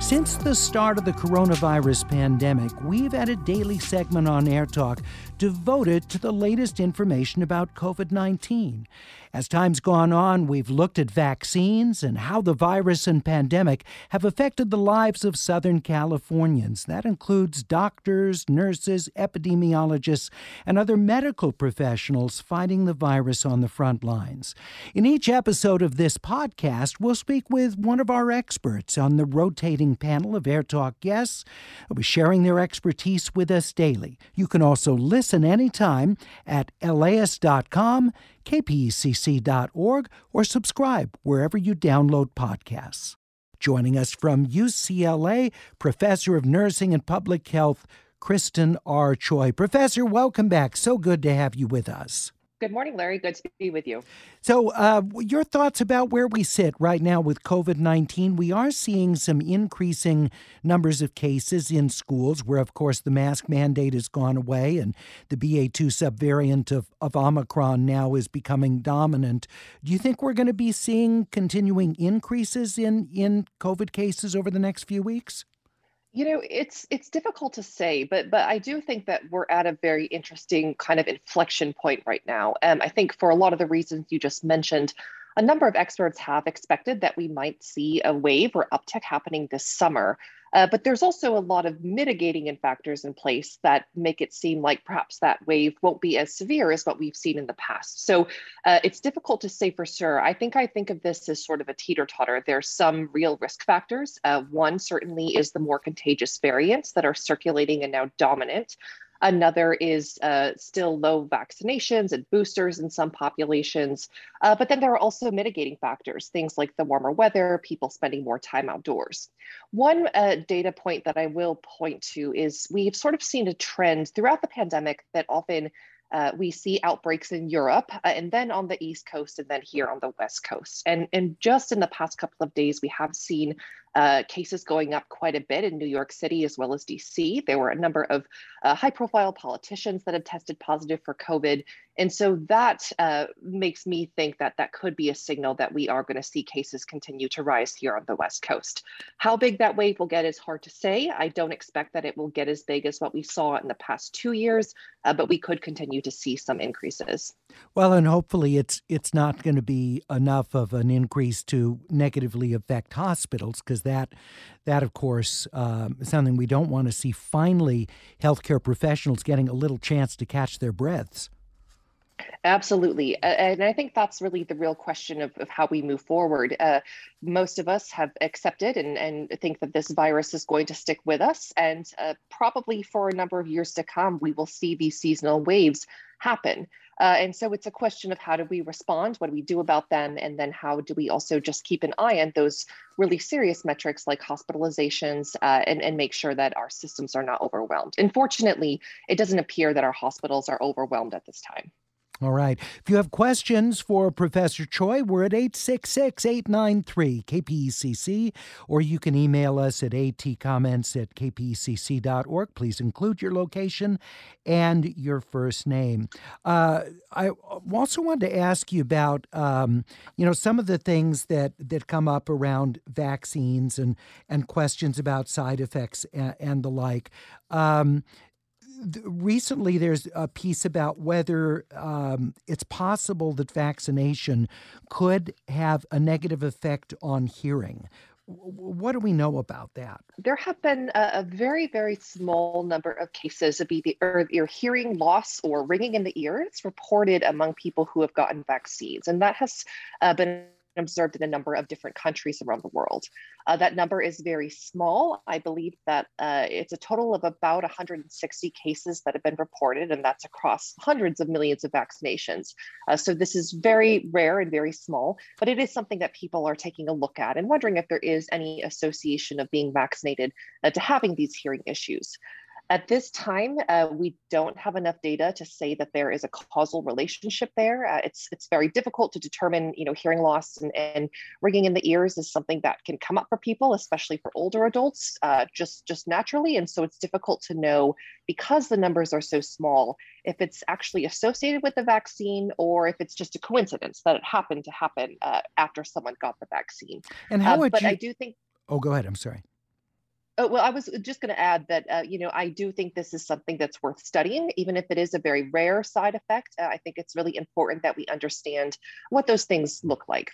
Since the start of the coronavirus pandemic, we've had a daily segment on Air Talk devoted to the latest information about COVID 19. As time's gone on, we've looked at vaccines and how the virus and pandemic have affected the lives of Southern Californians. That includes doctors, nurses, epidemiologists, and other medical professionals fighting the virus on the front lines. In each episode of this podcast, we'll speak with one of our experts on the rotating panel of Air Talk guests who be sharing their expertise with us daily. You can also listen anytime at laist.com kpcc.org, or subscribe wherever you download podcasts. Joining us from UCLA, Professor of Nursing and Public Health, Kristen R. Choi. Professor, welcome back. So good to have you with us. Good morning, Larry. Good to be with you. So, uh, your thoughts about where we sit right now with COVID 19? We are seeing some increasing numbers of cases in schools where, of course, the mask mandate has gone away and the BA2 subvariant of, of Omicron now is becoming dominant. Do you think we're going to be seeing continuing increases in, in COVID cases over the next few weeks? You know, it's it's difficult to say, but but I do think that we're at a very interesting kind of inflection point right now. And I think for a lot of the reasons you just mentioned, a number of experts have expected that we might see a wave or uptick happening this summer. Uh, but there's also a lot of mitigating factors in place that make it seem like perhaps that wave won't be as severe as what we've seen in the past. So uh, it's difficult to say for sure. I think I think of this as sort of a teeter totter. There's some real risk factors. Uh, one certainly is the more contagious variants that are circulating and now dominant. Another is uh, still low vaccinations and boosters in some populations. Uh, but then there are also mitigating factors, things like the warmer weather, people spending more time outdoors. One uh, data point that I will point to is we've sort of seen a trend throughout the pandemic that often uh, we see outbreaks in Europe uh, and then on the East Coast and then here on the West Coast. And, and just in the past couple of days, we have seen uh, cases going up quite a bit in New York City as well as DC. There were a number of uh, high profile politicians that have tested positive for COVID. And so that uh, makes me think that that could be a signal that we are going to see cases continue to rise here on the West Coast. How big that wave will get is hard to say. I don't expect that it will get as big as what we saw in the past two years, uh, but we could continue to see some increases. Well, and hopefully it's it's not going to be enough of an increase to negatively affect hospitals because that that of course um, is something we don't want to see. Finally, healthcare professionals getting a little chance to catch their breaths. Absolutely. And I think that's really the real question of, of how we move forward. Uh, most of us have accepted and, and think that this virus is going to stick with us. And uh, probably for a number of years to come, we will see these seasonal waves happen. Uh, and so it's a question of how do we respond? What do we do about them? And then how do we also just keep an eye on those really serious metrics like hospitalizations uh, and, and make sure that our systems are not overwhelmed? Unfortunately, it doesn't appear that our hospitals are overwhelmed at this time. All right. If you have questions for Professor Choi, we're at 866 893 KPCC, or you can email us at atcomments at kpcc.org. Please include your location and your first name. Uh, I also wanted to ask you about, um, you know, some of the things that, that come up around vaccines and, and questions about side effects and, and the like. Um, recently there's a piece about whether um, it's possible that vaccination could have a negative effect on hearing. What do we know about that? There have been a, a very, very small number of cases of either ear hearing loss or ringing in the ears reported among people who have gotten vaccines. And that has uh, been observed in a number of different countries around the world. Uh, that number is very small. I believe that uh, it's a total of about 160 cases that have been reported, and that's across hundreds of millions of vaccinations. Uh, so this is very rare and very small, but it is something that people are taking a look at and wondering if there is any association of being vaccinated uh, to having these hearing issues. At this time, uh, we don't have enough data to say that there is a causal relationship there. Uh, it's it's very difficult to determine. You know, hearing loss and, and ringing in the ears is something that can come up for people, especially for older adults, uh, just just naturally. And so it's difficult to know because the numbers are so small if it's actually associated with the vaccine or if it's just a coincidence that it happened to happen uh, after someone got the vaccine. And how uh, would but you? I do think Oh, go ahead. I'm sorry. Oh, well, I was just going to add that, uh, you know, I do think this is something that's worth studying, even if it is a very rare side effect. Uh, I think it's really important that we understand what those things look like.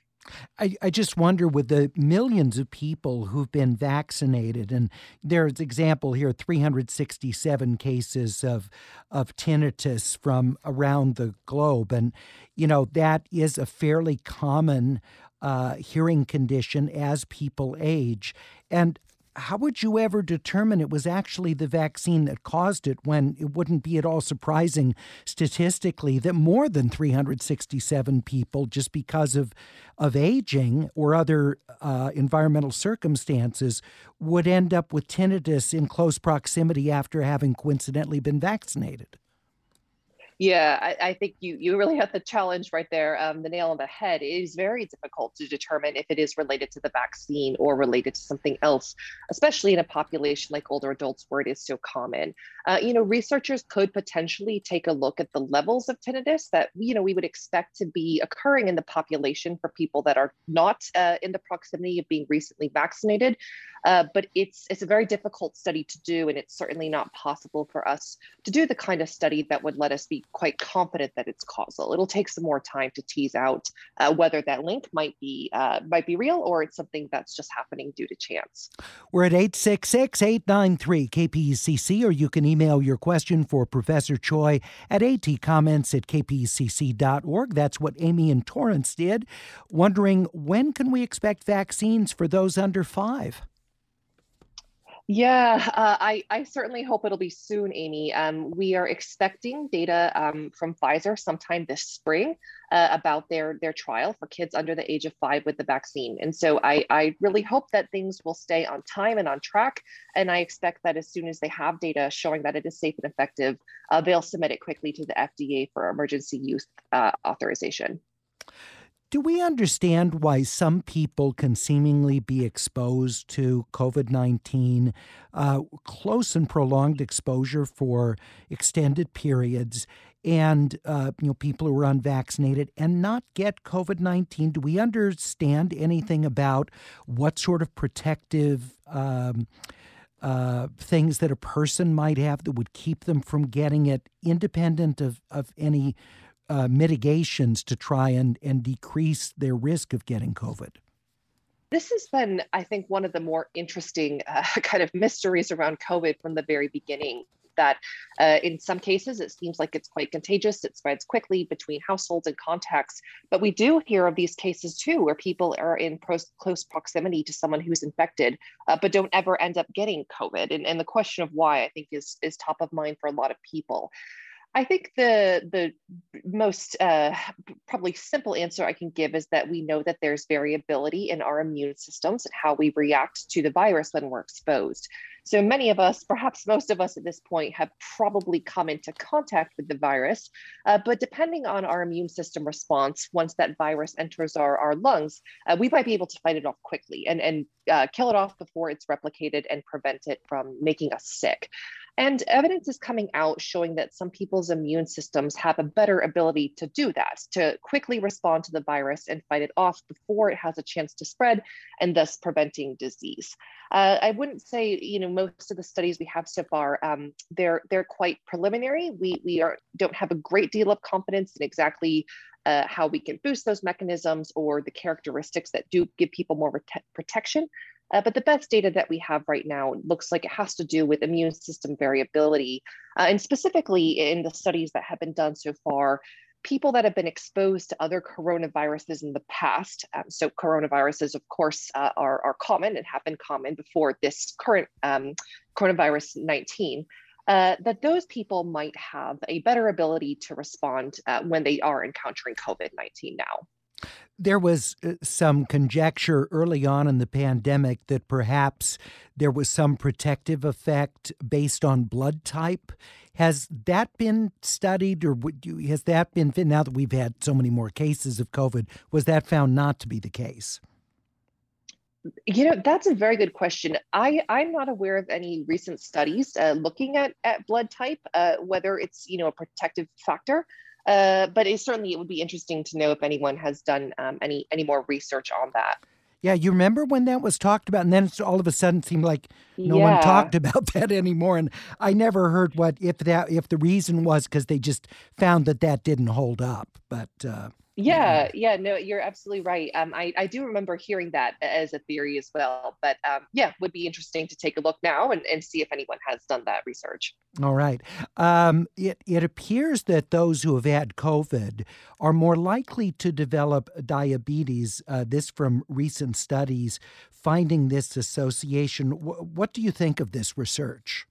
I, I just wonder with the millions of people who've been vaccinated, and there's example here 367 cases of, of tinnitus from around the globe. And, you know, that is a fairly common uh, hearing condition as people age. And how would you ever determine it was actually the vaccine that caused it when it wouldn't be at all surprising statistically that more than 367 people, just because of, of aging or other uh, environmental circumstances, would end up with tinnitus in close proximity after having coincidentally been vaccinated? Yeah, I, I, think you you really have the challenge right there, um, the nail on the head. It is very difficult to determine if it is related to the vaccine or related to something else, especially in a population like older adults where it is so common. Uh, you know, researchers could potentially take a look at the levels of tinnitus that you know we would expect to be occurring in the population for people that are not uh, in the proximity of being recently vaccinated. Uh, but it's it's a very difficult study to do, and it's certainly not possible for us to do the kind of study that would let us be quite confident that it's causal. It'll take some more time to tease out uh, whether that link might be uh, might be real or it's something that's just happening due to chance. We're at 866-893-KPCC, or you can email your question for Professor Choi at atcomments at kpcc.org. That's what Amy and Torrance did. Wondering when can we expect vaccines for those under five? Yeah, uh, I, I certainly hope it'll be soon, Amy. Um, we are expecting data um, from Pfizer sometime this spring uh, about their, their trial for kids under the age of five with the vaccine. And so I, I really hope that things will stay on time and on track. And I expect that as soon as they have data showing that it is safe and effective, uh, they'll submit it quickly to the FDA for emergency use uh, authorization. Do we understand why some people can seemingly be exposed to COVID 19, uh, close and prolonged exposure for extended periods, and uh, you know people who are unvaccinated and not get COVID 19? Do we understand anything about what sort of protective um, uh, things that a person might have that would keep them from getting it, independent of, of any uh, mitigations to try and, and decrease their risk of getting COVID? This has been, I think, one of the more interesting uh, kind of mysteries around COVID from the very beginning. That uh, in some cases it seems like it's quite contagious, it spreads quickly between households and contacts. But we do hear of these cases too, where people are in pros- close proximity to someone who's infected, uh, but don't ever end up getting COVID. And, and the question of why, I think, is, is top of mind for a lot of people. I think the the most uh, probably simple answer I can give is that we know that there's variability in our immune systems and how we react to the virus when we're exposed. So many of us, perhaps most of us at this point, have probably come into contact with the virus. Uh, but depending on our immune system response, once that virus enters our, our lungs, uh, we might be able to fight it off quickly and, and uh, kill it off before it's replicated and prevent it from making us sick. And evidence is coming out showing that some people's immune systems have a better ability to do that, to quickly respond to the virus and fight it off before it has a chance to spread and thus preventing disease. Uh, I wouldn't say, you know, most of the studies we have so far, um, they're they're quite preliminary. We we are don't have a great deal of confidence in exactly uh, how we can boost those mechanisms or the characteristics that do give people more protection. Uh, but the best data that we have right now looks like it has to do with immune system variability. Uh, and specifically in the studies that have been done so far, people that have been exposed to other coronaviruses in the past. Um, so coronaviruses, of course, uh, are, are common and have been common before this current um, coronavirus 19. Uh, that those people might have a better ability to respond uh, when they are encountering COVID 19 now. There was uh, some conjecture early on in the pandemic that perhaps there was some protective effect based on blood type. Has that been studied, or you, has that been now that we've had so many more cases of COVID? Was that found not to be the case? You know, that's a very good question. I, I'm not aware of any recent studies uh, looking at, at blood type, uh, whether it's, you know, a protective factor. Uh, but it certainly it would be interesting to know if anyone has done um, any any more research on that. Yeah, you remember when that was talked about, and then all of a sudden seemed like no yeah. one talked about that anymore. And I never heard what if that if the reason was because they just found that that didn't hold up. But uh, yeah, yeah, no, you're absolutely right. Um, I, I do remember hearing that as a theory as well. But um, yeah, would be interesting to take a look now and, and see if anyone has done that research. All right. Um, it, it appears that those who have had COVID are more likely to develop diabetes. Uh, this from recent studies finding this association. W- what do you think of this research?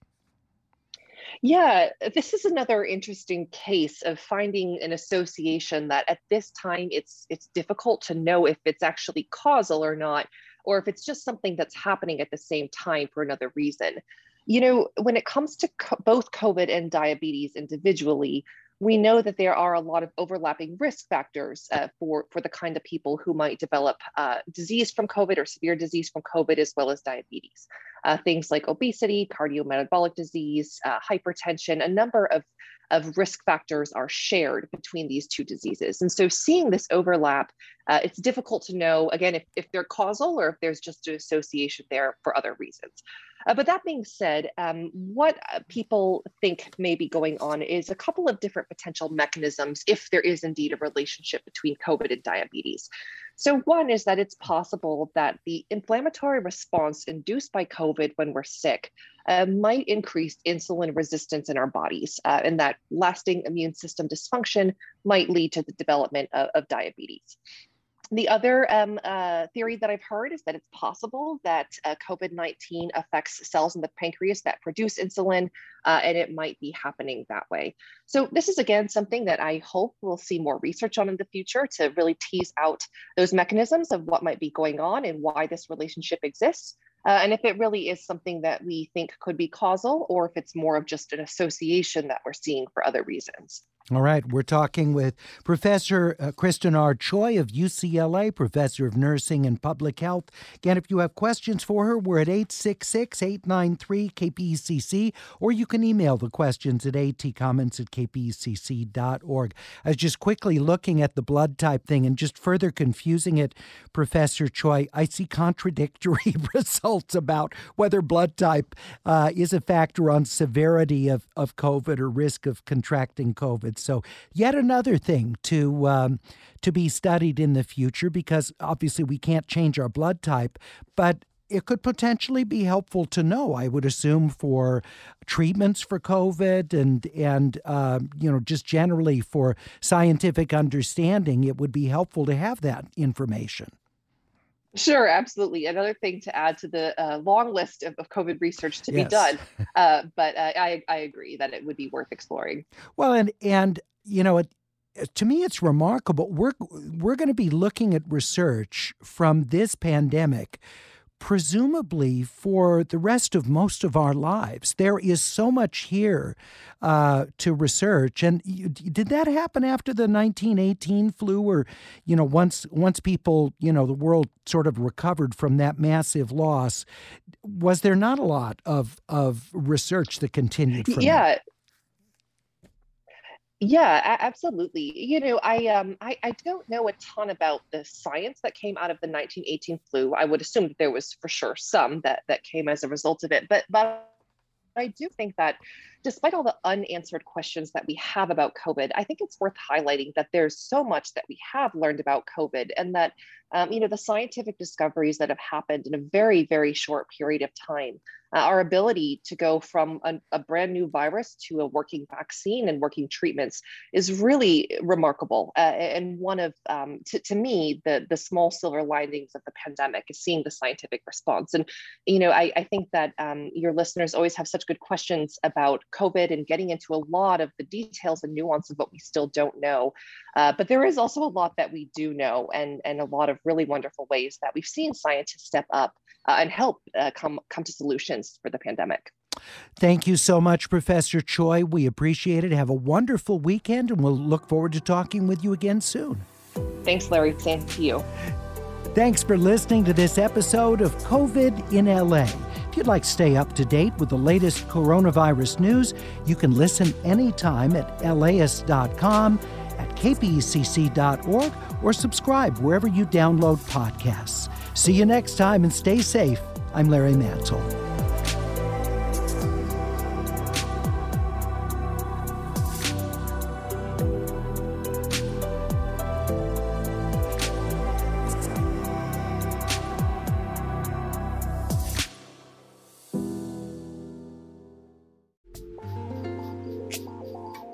Yeah, this is another interesting case of finding an association that at this time it's it's difficult to know if it's actually causal or not, or if it's just something that's happening at the same time for another reason. You know, when it comes to co- both COVID and diabetes individually, we know that there are a lot of overlapping risk factors uh, for, for the kind of people who might develop uh, disease from COVID or severe disease from COVID, as well as diabetes. Uh, things like obesity, cardiometabolic disease, uh, hypertension, a number of, of risk factors are shared between these two diseases. And so seeing this overlap, uh, it's difficult to know, again, if, if they're causal or if there's just an association there for other reasons. Uh, but that being said, um, what uh, people think may be going on is a couple of different potential mechanisms if there is indeed a relationship between COVID and diabetes. So, one is that it's possible that the inflammatory response induced by COVID when we're sick uh, might increase insulin resistance in our bodies, uh, and that lasting immune system dysfunction might lead to the development of, of diabetes. The other um, uh, theory that I've heard is that it's possible that uh, COVID 19 affects cells in the pancreas that produce insulin, uh, and it might be happening that way. So, this is again something that I hope we'll see more research on in the future to really tease out those mechanisms of what might be going on and why this relationship exists. Uh, and if it really is something that we think could be causal, or if it's more of just an association that we're seeing for other reasons. All right, we're talking with Professor uh, Kristen R. Choi of UCLA, Professor of Nursing and Public Health. Again, if you have questions for her, we're at 866 893 KPCC, or you can email the questions at atcomments at kpcc.org. I was just quickly looking at the blood type thing and just further confusing it, Professor Choi. I see contradictory results about whether blood type uh, is a factor on severity of, of COVID or risk of contracting COVID. So yet another thing to um, to be studied in the future because obviously we can't change our blood type, but it could potentially be helpful to know. I would assume for treatments for COVID and and uh, you know just generally for scientific understanding, it would be helpful to have that information. Sure, absolutely. Another thing to add to the uh, long list of, of, COVID research to yes. be done, uh, but uh, I, I agree that it would be worth exploring. Well, and and you know, it, to me, it's remarkable. We're we're going to be looking at research from this pandemic presumably for the rest of most of our lives. There is so much here uh, to research. And did that happen after the 1918 flu, or you know, once once people, you know, the world sort of recovered from that massive loss? Was there not a lot of of research that continued? From yeah. That? Yeah, absolutely. You know, I um I, I don't know a ton about the science that came out of the 1918 flu. I would assume that there was for sure some that that came as a result of it, but but I do think that despite all the unanswered questions that we have about COVID, I think it's worth highlighting that there's so much that we have learned about COVID and that um, you know, the scientific discoveries that have happened in a very, very short period of time uh, our ability to go from a, a, brand new virus to a working vaccine and working treatments is really remarkable. Uh, and one of, um, to, to me, the, the small silver linings of the pandemic is seeing the scientific response. And, you know, I, I think that um, your listeners always have such good questions about COVID and getting into a lot of the details and nuance of what we still don't know. Uh, but there is also a lot that we do know and, and a lot of really wonderful ways that we've seen scientists step up uh, and help uh, come come to solutions for the pandemic. Thank you so much, Professor Choi. We appreciate it. Have a wonderful weekend, and we'll look forward to talking with you again soon. Thanks, Larry. Same to you. Thanks for listening to this episode of COVID in LA. If you'd like to stay up to date with the latest coronavirus news, you can listen anytime at laist.com, at kpcc.org, or subscribe wherever you download podcasts. See you next time and stay safe. I'm Larry Mantle.